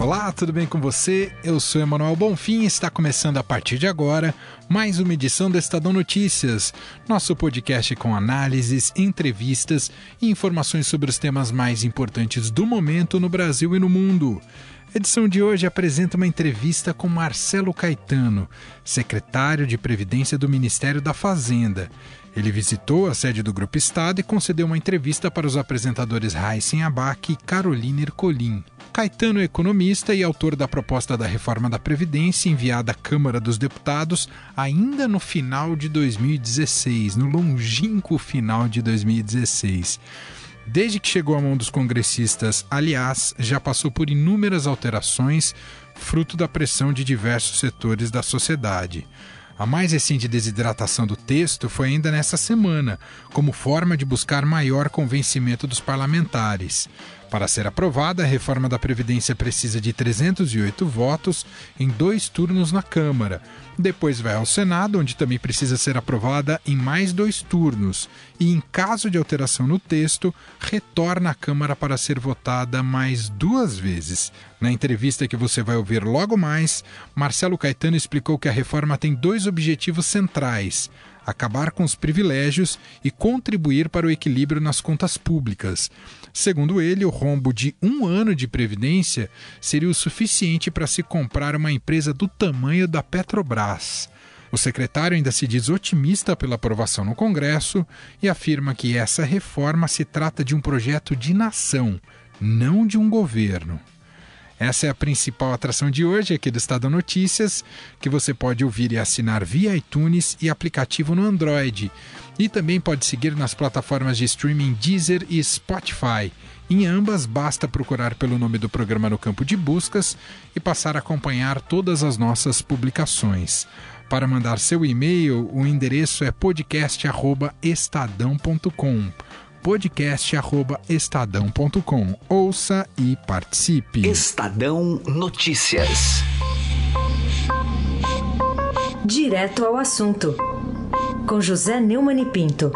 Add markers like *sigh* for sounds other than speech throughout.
Olá, tudo bem com você? Eu sou Emanuel Bonfim e está começando a partir de agora mais uma edição do Estadão Notícias, nosso podcast com análises, entrevistas e informações sobre os temas mais importantes do momento no Brasil e no mundo. A edição de hoje apresenta uma entrevista com Marcelo Caetano, secretário de Previdência do Ministério da Fazenda. Ele visitou a sede do Grupo Estado e concedeu uma entrevista para os apresentadores Raíssen Abac e Carolina Ercolim. Caetano é economista e autor da proposta da reforma da Previdência enviada à Câmara dos Deputados ainda no final de 2016, no longínquo final de 2016. Desde que chegou à mão dos congressistas, aliás, já passou por inúmeras alterações, fruto da pressão de diversos setores da sociedade. A mais recente desidratação do texto foi ainda nessa semana, como forma de buscar maior convencimento dos parlamentares. Para ser aprovada, a reforma da Previdência precisa de 308 votos em dois turnos na Câmara. Depois vai ao Senado, onde também precisa ser aprovada em mais dois turnos. E, em caso de alteração no texto, retorna à Câmara para ser votada mais duas vezes. Na entrevista que você vai ouvir logo mais, Marcelo Caetano explicou que a reforma tem dois objetivos centrais acabar com os privilégios e contribuir para o equilíbrio nas contas públicas. Segundo ele, o rombo de um ano de previdência seria o suficiente para se comprar uma empresa do tamanho da Petrobras. O secretário ainda se diz otimista pela aprovação no Congresso e afirma que essa reforma se trata de um projeto de nação, não de um governo. Essa é a principal atração de hoje aqui do Estado Notícias, que você pode ouvir e assinar via iTunes e aplicativo no Android. E também pode seguir nas plataformas de streaming Deezer e Spotify. Em ambas, basta procurar pelo nome do programa no campo de buscas e passar a acompanhar todas as nossas publicações. Para mandar seu e-mail, o endereço é podcast@estadão.com podcast@estadão.com. Ouça e participe. Estadão Notícias. Direto ao assunto. Com José Neumann e Pinto.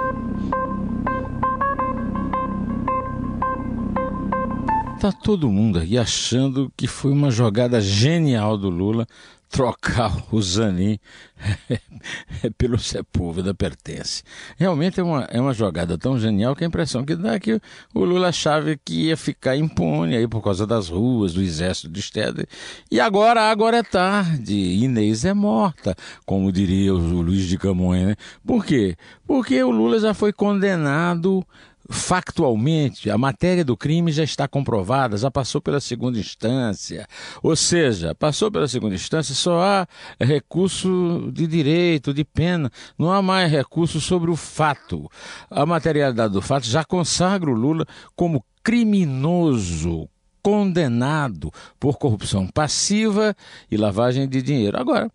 Tá todo mundo aí achando que foi uma jogada genial do Lula trocar *laughs* o Zanin *laughs* pelo Sepúlveda pertence. Realmente é uma, é uma jogada tão genial que a impressão que dá é que o Lula achava que ia ficar impune aí por causa das ruas, do exército do Estado. E agora, agora é tarde. Inês é morta, como diria o Luiz de Camões. Né? Por quê? Porque o Lula já foi condenado factualmente, a matéria do crime já está comprovada, já passou pela segunda instância. Ou seja, passou pela segunda instância, só há recurso de direito, de pena, não há mais recurso sobre o fato. A materialidade do fato já consagra o Lula como criminoso, condenado por corrupção passiva e lavagem de dinheiro. Agora,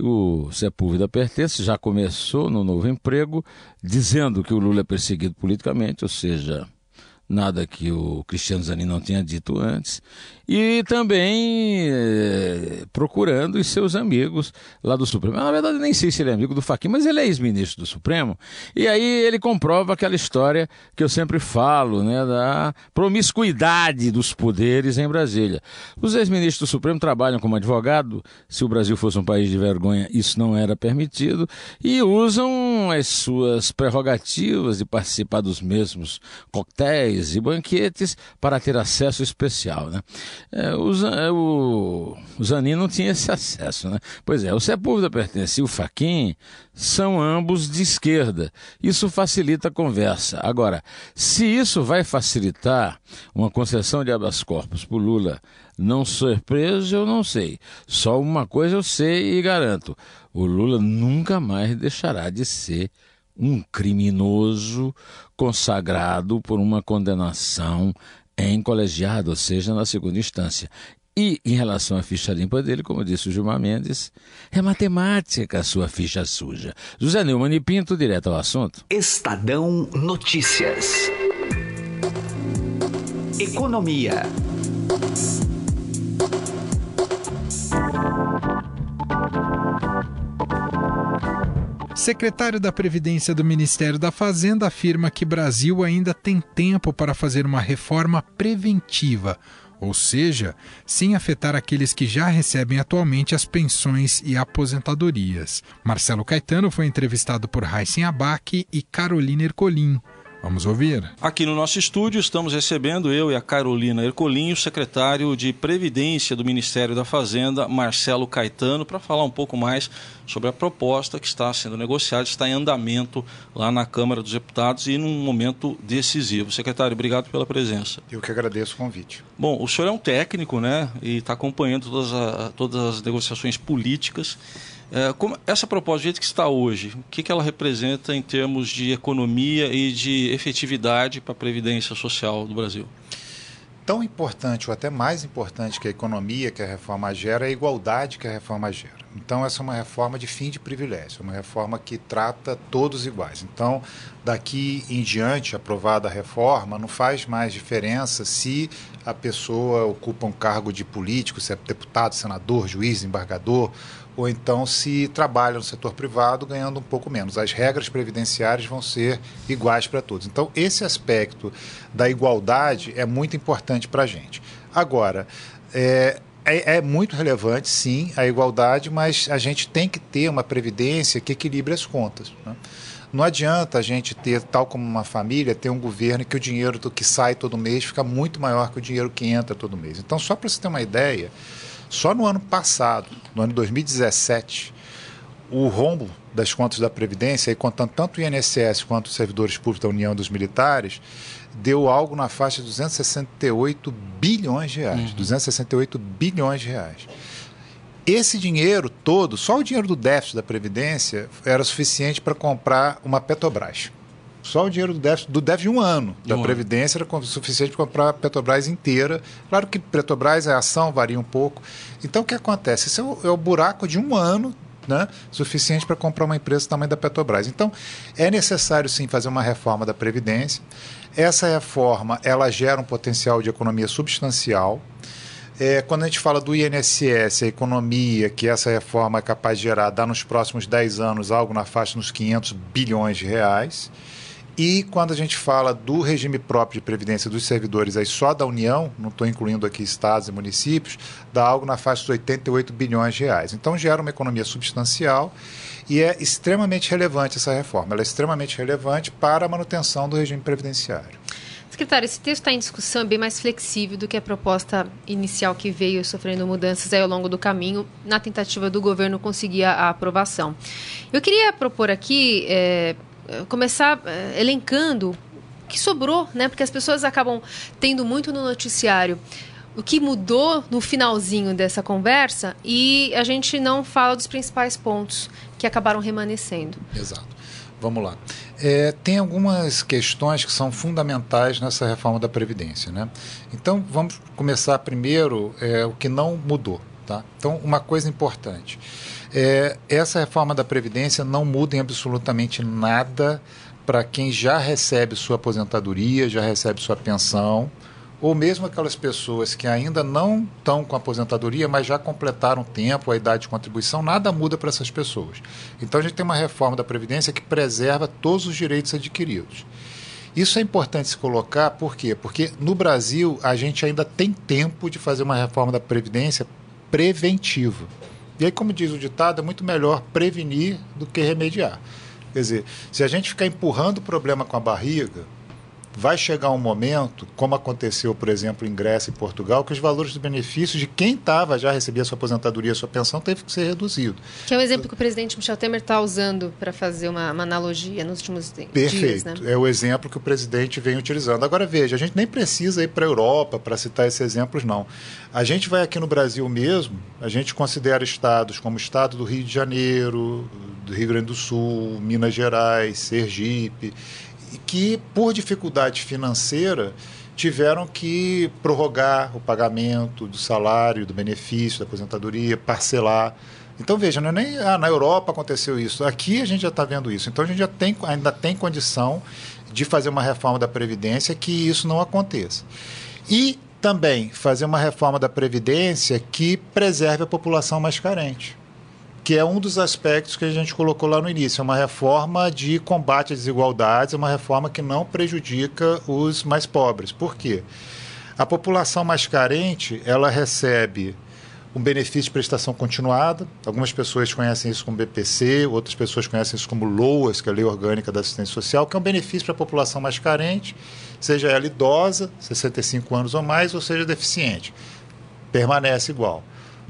o Sepúlveda Pertence já começou no novo emprego dizendo que o Lula é perseguido politicamente, ou seja, nada que o Cristiano Zanin não tinha dito antes, e também é, procurando os seus amigos lá do Supremo. Na verdade, nem sei se ele é amigo do Fachin, mas ele é ex-ministro do Supremo, e aí ele comprova aquela história que eu sempre falo, né, da promiscuidade dos poderes em Brasília. Os ex-ministros do Supremo trabalham como advogado, se o Brasil fosse um país de vergonha, isso não era permitido, e usam as suas prerrogativas de participar dos mesmos coquetéis e banquetes para ter acesso especial, né? É, o, é, o, o Zanin não tinha esse acesso, né? Pois é, o Sepúlveda pertencia o Faquin, são ambos de esquerda. Isso facilita a conversa. Agora, se isso vai facilitar uma concessão de habeas corpus para Lula não ser eu não sei. Só uma coisa eu sei e garanto: o Lula nunca mais deixará de ser um criminoso consagrado por uma condenação em colegiado, ou seja, na segunda instância. E em relação à ficha limpa dele, como disse o Gilmar Mendes, é matemática a sua ficha suja. José Neumann e Pinto, direto ao assunto. Estadão Notícias. Economia. Secretário da Previdência do Ministério da Fazenda afirma que Brasil ainda tem tempo para fazer uma reforma preventiva, ou seja, sem afetar aqueles que já recebem atualmente as pensões e aposentadorias. Marcelo Caetano foi entrevistado por Raíssen Abac e Carolina Ercolim. Vamos ouvir. Aqui no nosso estúdio estamos recebendo eu e a Carolina Ercolim, o secretário de Previdência do Ministério da Fazenda, Marcelo Caetano, para falar um pouco mais sobre a proposta que está sendo negociada, está em andamento lá na Câmara dos Deputados e num momento decisivo. Secretário, obrigado pela presença. Eu que agradeço o convite. Bom, o senhor é um técnico, né, e está acompanhando todas, a, todas as negociações políticas. É, como, essa proposta, do jeito que está hoje, o que, que ela representa em termos de economia e de efetividade para a Previdência Social do Brasil? Tão importante, ou até mais importante que a economia que a reforma gera, é a igualdade que a reforma gera. Então, essa é uma reforma de fim de privilégio, uma reforma que trata todos iguais. Então, daqui em diante, aprovada a reforma, não faz mais diferença se a pessoa ocupa um cargo de político, se é deputado, senador, juiz, embargador, ou então se trabalha no setor privado ganhando um pouco menos. As regras previdenciárias vão ser iguais para todos. Então, esse aspecto da igualdade é muito importante para a gente. Agora, é, é, é, muito relevante, sim, a igualdade, mas a gente tem que ter uma previdência que equilibre as contas. Né? Não adianta a gente ter, tal como uma família, ter um governo que o dinheiro do que sai todo mês fica muito maior que o dinheiro que entra todo mês. Então, só para você ter uma ideia, só no ano passado, no ano 2017, o rombo das contas da Previdência, e contando tanto o INSS quanto os servidores públicos da União dos Militares, deu algo na faixa de 268 bilhões de reais. Uhum. 268 bilhões de reais. Esse dinheiro todo, só o dinheiro do déficit da Previdência, era suficiente para comprar uma Petrobras. Só o dinheiro do déficit, do déficit de um ano da um Previdência ano. era suficiente para comprar a Petrobras inteira. Claro que Petrobras, a ação varia um pouco. Então, o que acontece? Esse é o, é o buraco de um ano né, suficiente para comprar uma empresa do tamanho da Petrobras. Então, é necessário sim fazer uma reforma da Previdência. Essa reforma ela gera um potencial de economia substancial. É, quando a gente fala do INSS, a economia que essa reforma é capaz de gerar, dá nos próximos 10 anos algo na faixa dos 500 bilhões de reais. E quando a gente fala do regime próprio de previdência dos servidores aí só da União, não estou incluindo aqui estados e municípios, dá algo na faixa dos 88 bilhões de reais. Então gera uma economia substancial e é extremamente relevante essa reforma. Ela é extremamente relevante para a manutenção do regime previdenciário. Secretário, esse texto está em discussão, é bem mais flexível do que a proposta inicial que veio sofrendo mudanças ao longo do caminho, na tentativa do governo conseguir a, aprovação. Eu queria propor aqui, é, começar eh, elencando o que sobrou, né? Porque as pessoas acabam tendo muito no noticiário o que mudou no finalzinho dessa conversa e a gente não fala dos principais pontos que acabaram remanescendo. Exato. Vamos lá. É, tem algumas questões que são fundamentais nessa reforma da Previdência. Né? Então, vamos começar primeiro é, o que não mudou. Tá? Então, uma coisa importante. É, essa reforma da Previdência não muda em absolutamente nada para quem já recebe sua aposentadoria, já recebe sua pensão, ou mesmo aquelas pessoas que ainda não estão com aposentadoria, mas já completaram o tempo, a idade de contribuição, nada muda para essas pessoas. Então a gente tem uma reforma da Previdência que preserva todos os direitos adquiridos. Isso é importante se colocar, por quê? Porque no Brasil a gente ainda tem tempo de fazer uma reforma da Previdência preventiva. E aí, como diz o ditado, é muito melhor prevenir do que remediar. Quer dizer, se a gente ficar empurrando o problema com a barriga, vai chegar um momento, como aconteceu, por exemplo, em Grécia e Portugal, que os valores dos benefícios de quem estava já recebia sua aposentadoria, sua pensão, teve que ser reduzido. Que é o exemplo que o presidente Michel Temer está usando para fazer uma, uma, analogia nos últimos Perfeito. dias. Perfeito. Né? É o exemplo que o presidente vem utilizando. Agora, veja, a gente nem precisa ir para a Europa para citar esses exemplos, não. A gente vai aqui no Brasil mesmo, a gente considera estados como o estado do Rio de Janeiro, do Rio Grande do Sul, Minas Gerais, Sergipe que, por dificuldade financeira, tiveram que prorrogar o pagamento do salário, do benefício, da aposentadoria, parcelar. Então, veja, não é nem ah, na Europa aconteceu isso. Aqui a gente já está vendo isso. Então, a gente já tem, ainda tem condição de fazer uma reforma da Previdência que isso não aconteça. E também fazer uma reforma da Previdência que preserve a população mais carente que é um dos aspectos que a gente colocou lá no início. É uma reforma de combate às desigualdades, é uma reforma que não prejudica os mais pobres. Por quê? A população mais carente, ela recebe um benefício de prestação continuada. Algumas pessoas conhecem isso como BPC, outras pessoas conhecem isso como LOAS, que é a Lei Orgânica da Assistência Social, que é um benefício para a população mais carente, seja ela idosa, 65 anos ou mais, ou seja deficiente. Permanece igual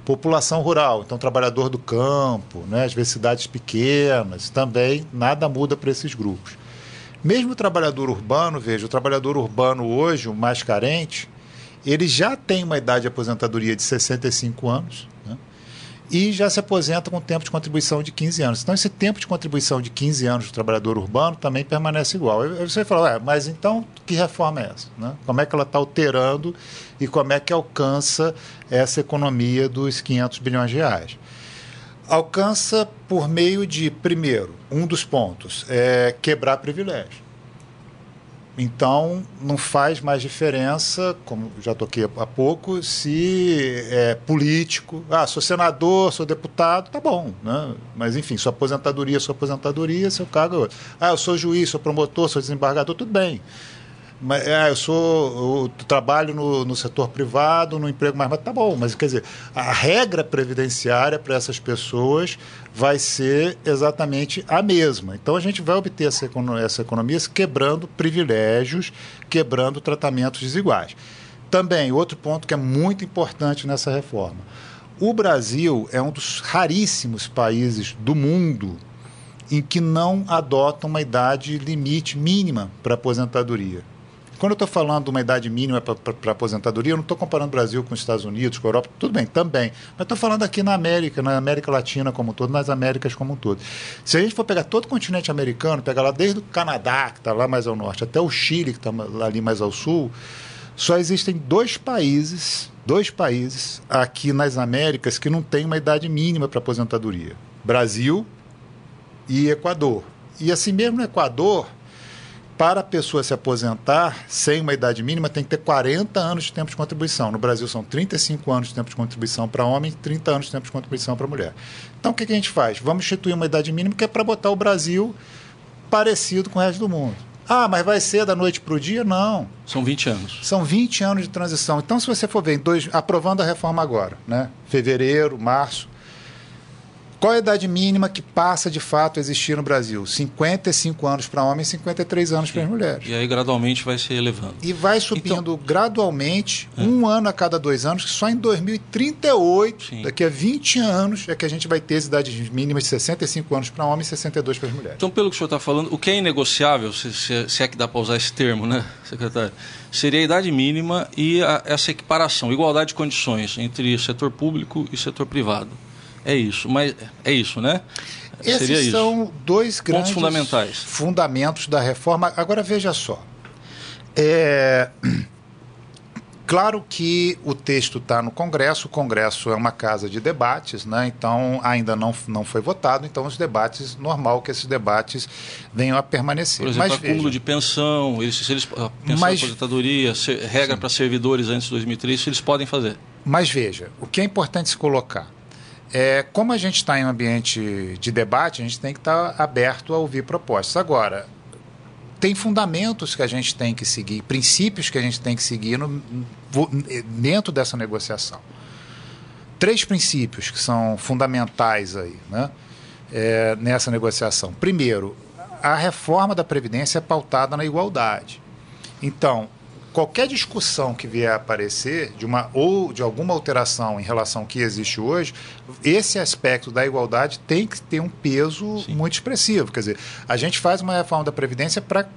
população rural, então trabalhador do campo, né, às vezes cidades pequenas, também nada muda para esses grupos. Mesmo o trabalhador urbano, veja, o trabalhador urbano hoje, o mais carente, ele já tem uma idade de aposentadoria de 65 anos, e já se aposenta com tempo de contribuição de 15 anos. Então, esse tempo de contribuição de 15 anos do trabalhador urbano também permanece igual. Aí você fala, mas então que reforma é essa? Né? Como é que ela está alterando e como é que alcança essa economia dos 500 bilhões de reais? Alcança por meio de, primeiro, um dos pontos, é quebrar privilégio. Então, não faz mais diferença, como já toquei há pouco, se é político. Ah, sou senador, sou deputado, tá bom. Né? Mas, enfim, sua aposentadoria, sua aposentadoria, seu cargo é. Ah, eu sou juiz, sou promotor, sou desembargador, tudo bem. Mas, é, eu sou, eu trabalho no, no setor privado, no emprego mais, mas tá bom. Mas quer dizer, a regra previdenciária para essas pessoas vai ser exatamente a mesma. Então a gente vai obter essa, economia, essa economia quebrando privilégios, quebrando tratamentos desiguais. Também outro ponto que é muito importante nessa reforma. O Brasil é um dos raríssimos países do mundo em que não adota uma idade limite mínima para aposentadoria. Quando eu estou falando de uma idade mínima para aposentadoria, eu não estou comparando o Brasil com os Estados Unidos, com a Europa, tudo bem, também. Mas estou falando aqui na América, na América Latina como um todo, nas Américas como um todo. Se a gente for pegar todo o continente americano, pegar lá desde o Canadá, que está lá mais ao norte, até o Chile, que está ali mais ao sul, só existem dois países, dois países aqui nas Américas que não têm uma idade mínima para aposentadoria: Brasil e Equador. E assim mesmo no Equador, para a pessoa se aposentar sem uma idade mínima, tem que ter 40 anos de tempo de contribuição. No Brasil são 35 anos de tempo de contribuição para homem e 30 anos de tempo de contribuição para mulher. Então, o que, que a gente faz? Vamos instituir uma idade mínima que é para botar o Brasil parecido com o resto do mundo. Ah, mas vai ser da noite para o dia? Não. São 20 anos. São 20 anos de transição. Então, se você for ver, dois, aprovando a reforma agora, né? fevereiro, março, qual é a idade mínima que passa de fato a existir no Brasil? 55 anos para homens e 53 anos para as mulheres. E aí gradualmente vai se elevando. E vai subindo então, gradualmente, é. um ano a cada dois anos, que só em 2038, Sim. daqui a 20 anos, é que a gente vai ter as idades mínimas de 65 anos para homens e 62 para as mulheres. Então, pelo que o senhor está falando, o que é inegociável, se, se, se é que dá para usar esse termo, né, secretário? Seria a idade mínima e a, essa equiparação, igualdade de condições entre setor público e setor privado. É isso, mas é isso, né? Esses Seria isso. são dois grandes fundamentais. fundamentos da reforma. Agora veja só. É... Claro que o texto está no Congresso, o Congresso é uma casa de debates, né? então ainda não, não foi votado, então os debates, normal que esses debates venham a permanecer. Por exemplo, acúmulo de pensão, eles, se eles, pensão Mas, aposentadoria, regra para servidores antes de 2003, isso eles podem fazer. Mas veja, o que é importante se colocar, é, como a gente está em um ambiente de debate, a gente tem que estar tá aberto a ouvir propostas. Agora, tem fundamentos que a gente tem que seguir, princípios que a gente tem que seguir no, dentro dessa negociação. Três princípios que são fundamentais aí, né, é, nessa negociação. Primeiro, a reforma da Previdência é pautada na igualdade. Então, qualquer discussão que vier a aparecer de uma ou de alguma alteração em relação ao que existe hoje, esse aspecto da igualdade tem que ter um peso Sim. muito expressivo. Quer dizer, a gente faz uma reforma da previdência para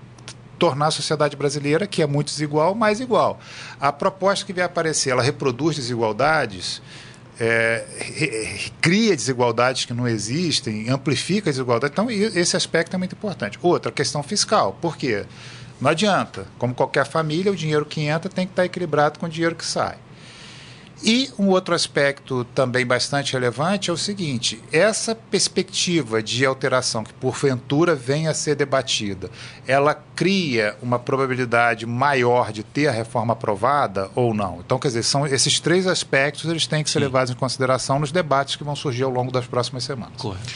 tornar a sociedade brasileira, que é muito desigual, mais igual. A proposta que vier a aparecer, ela reproduz desigualdades, é, cria desigualdades que não existem, amplifica a desigualdade. Então, esse aspecto é muito importante. Outra, questão fiscal. Por quê? Não adianta. Como qualquer família, o dinheiro que entra tem que estar equilibrado com o dinheiro que sai. E um outro aspecto também bastante relevante é o seguinte: essa perspectiva de alteração que porventura venha a ser debatida, ela cria uma probabilidade maior de ter a reforma aprovada ou não? Então, quer dizer, são esses três aspectos eles têm que ser Sim. levados em consideração nos debates que vão surgir ao longo das próximas semanas. Correto.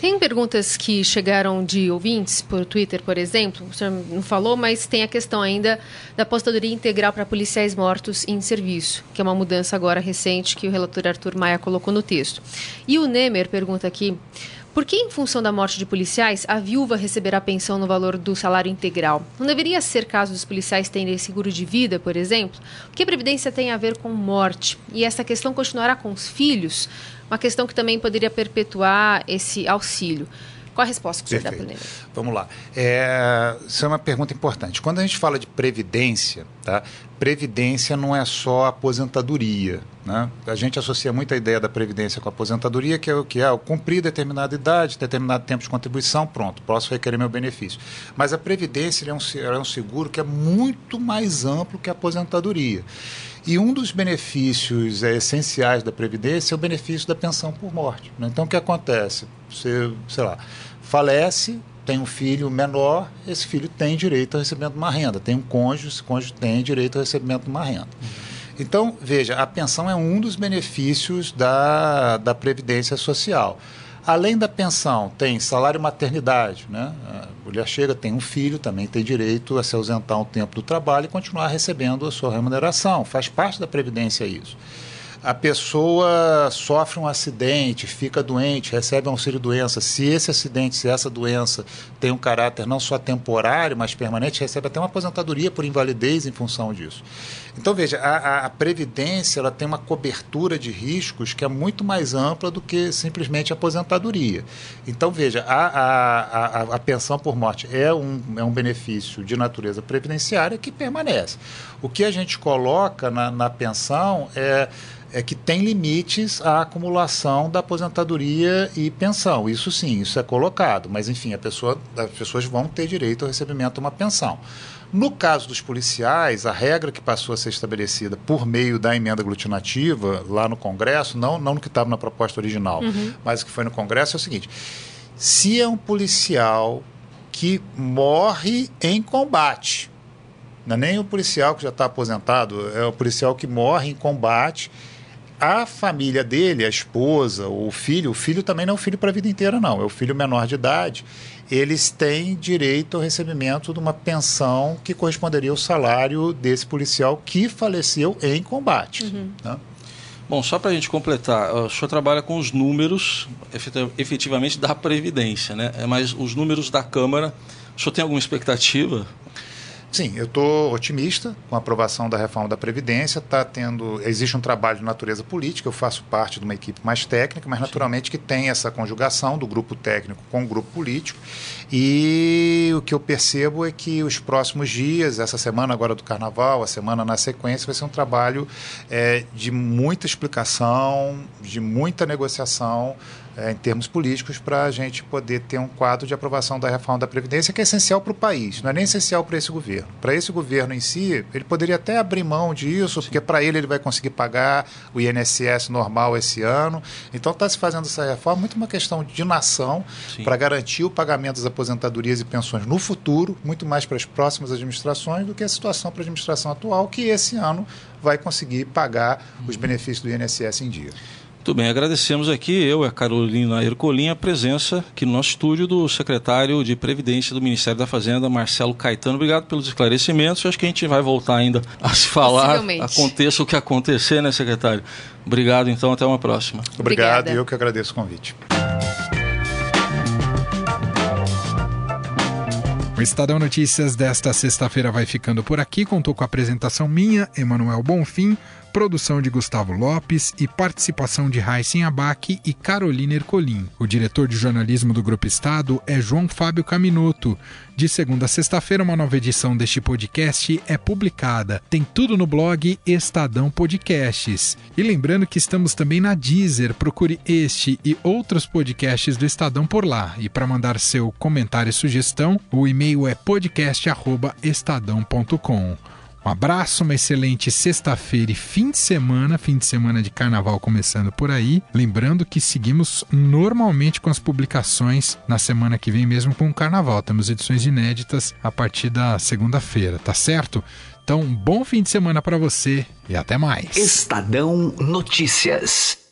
Tem perguntas que chegaram de ouvintes por Twitter, por exemplo, o senhor não falou, mas tem a questão ainda da apostadoria integral para policiais mortos em serviço, que é uma mudança agora recente que o relator Arthur Maia colocou no texto. E o Nemer pergunta aqui. Por que, em função da morte de policiais, a viúva receberá pensão no valor do salário integral? Não deveria ser caso dos policiais terem seguro de vida, por exemplo? O que a Previdência tem a ver com morte? E essa questão continuará com os filhos? Uma questão que também poderia perpetuar esse auxílio. Qual a resposta que você dá para ele? Vamos lá. É, isso é uma pergunta importante. Quando a gente fala de previdência, tá? previdência não é só aposentadoria. Né? A gente associa muito a ideia da previdência com a aposentadoria, que é o que é cumprir determinada idade, determinado tempo de contribuição, pronto, posso requerer meu benefício. Mas a previdência é um, é um seguro que é muito mais amplo que a aposentadoria. E um dos benefícios é, essenciais da Previdência é o benefício da pensão por morte. Né? Então, o que acontece? Você, sei lá, falece, tem um filho menor, esse filho tem direito ao recebimento de uma renda. Tem um cônjuge, esse cônjuge tem direito ao recebimento de uma renda. Então, veja, a pensão é um dos benefícios da, da Previdência Social. Além da pensão, tem salário maternidade, né? A mulher chega, tem um filho, também tem direito a se ausentar um tempo do trabalho e continuar recebendo a sua remuneração. Faz parte da Previdência isso a pessoa sofre um acidente, fica doente, recebe auxílio-doença. Se esse acidente, se essa doença tem um caráter não só temporário, mas permanente, recebe até uma aposentadoria por invalidez em função disso. Então, veja, a, a Previdência ela tem uma cobertura de riscos que é muito mais ampla do que simplesmente a aposentadoria. Então, veja, a, a, a, a pensão por morte é um, é um benefício de natureza previdenciária que permanece. O que a gente coloca na, na pensão é é que tem limites à acumulação da aposentadoria e pensão. Isso sim, isso é colocado, mas enfim, pessoa, as pessoas vão ter direito ao recebimento de uma pensão. No caso dos policiais, a regra que passou a ser estabelecida por meio da emenda aglutinativa lá no Congresso, não, não no que estava na proposta original, uhum. mas o que foi no Congresso, é o seguinte: se é um policial que morre em combate, não é nem o policial que já está aposentado, é o policial que morre em combate a família dele, a esposa, o filho, o filho também não é o filho para a vida inteira, não, é o filho menor de idade. Eles têm direito ao recebimento de uma pensão que corresponderia ao salário desse policial que faleceu em combate. Uhum. Né? Bom, só para a gente completar, o senhor trabalha com os números, efetivamente, da Previdência, né? É, mas os números da Câmara, o senhor tem alguma expectativa Sim, eu estou otimista com a aprovação da reforma da Previdência. Tá tendo, existe um trabalho de natureza política, eu faço parte de uma equipe mais técnica, mas naturalmente que tem essa conjugação do grupo técnico com o grupo político. E o que eu percebo é que os próximos dias, essa semana agora do Carnaval, a semana na sequência, vai ser um trabalho é, de muita explicação, de muita negociação é, em termos políticos para a gente poder ter um quadro de aprovação da reforma da Previdência que é essencial para o país, não é nem essencial para esse governo. Para esse governo em si, ele poderia até abrir mão disso, porque para ele ele vai conseguir pagar o INSS normal esse ano. Então está se fazendo essa reforma muito uma questão de nação para garantir o pagamento das aposentadorias e pensões no futuro, muito mais para as próximas administrações do que a situação para a administração atual, que esse ano vai conseguir pagar os benefícios do INSS em dia. Muito bem, agradecemos aqui, eu e a Carolina Ercolim, a presença aqui no nosso estúdio do secretário de Previdência do Ministério da Fazenda, Marcelo Caetano. Obrigado pelos esclarecimentos. acho que a gente vai voltar ainda a se falar, aconteça o que acontecer, né, secretário? Obrigado, então, até uma próxima. Obrigado, e eu que agradeço o convite. O Estadão Notícias desta sexta-feira vai ficando por aqui. Contou com a apresentação minha, Emanuel Bonfim produção de Gustavo Lopes e participação de Raíssen Abac e Carolina Ercolim. O diretor de jornalismo do Grupo Estado é João Fábio Caminoto. De segunda a sexta-feira, uma nova edição deste podcast é publicada. Tem tudo no blog Estadão Podcasts. E lembrando que estamos também na Deezer. Procure este e outros podcasts do Estadão por lá. E para mandar seu comentário e sugestão, o e-mail é podcast.estadão.com. Um abraço, uma excelente sexta-feira e fim de semana, fim de semana de carnaval começando por aí. Lembrando que seguimos normalmente com as publicações na semana que vem, mesmo com o carnaval. Temos edições inéditas a partir da segunda-feira, tá certo? Então, um bom fim de semana para você e até mais. Estadão Notícias.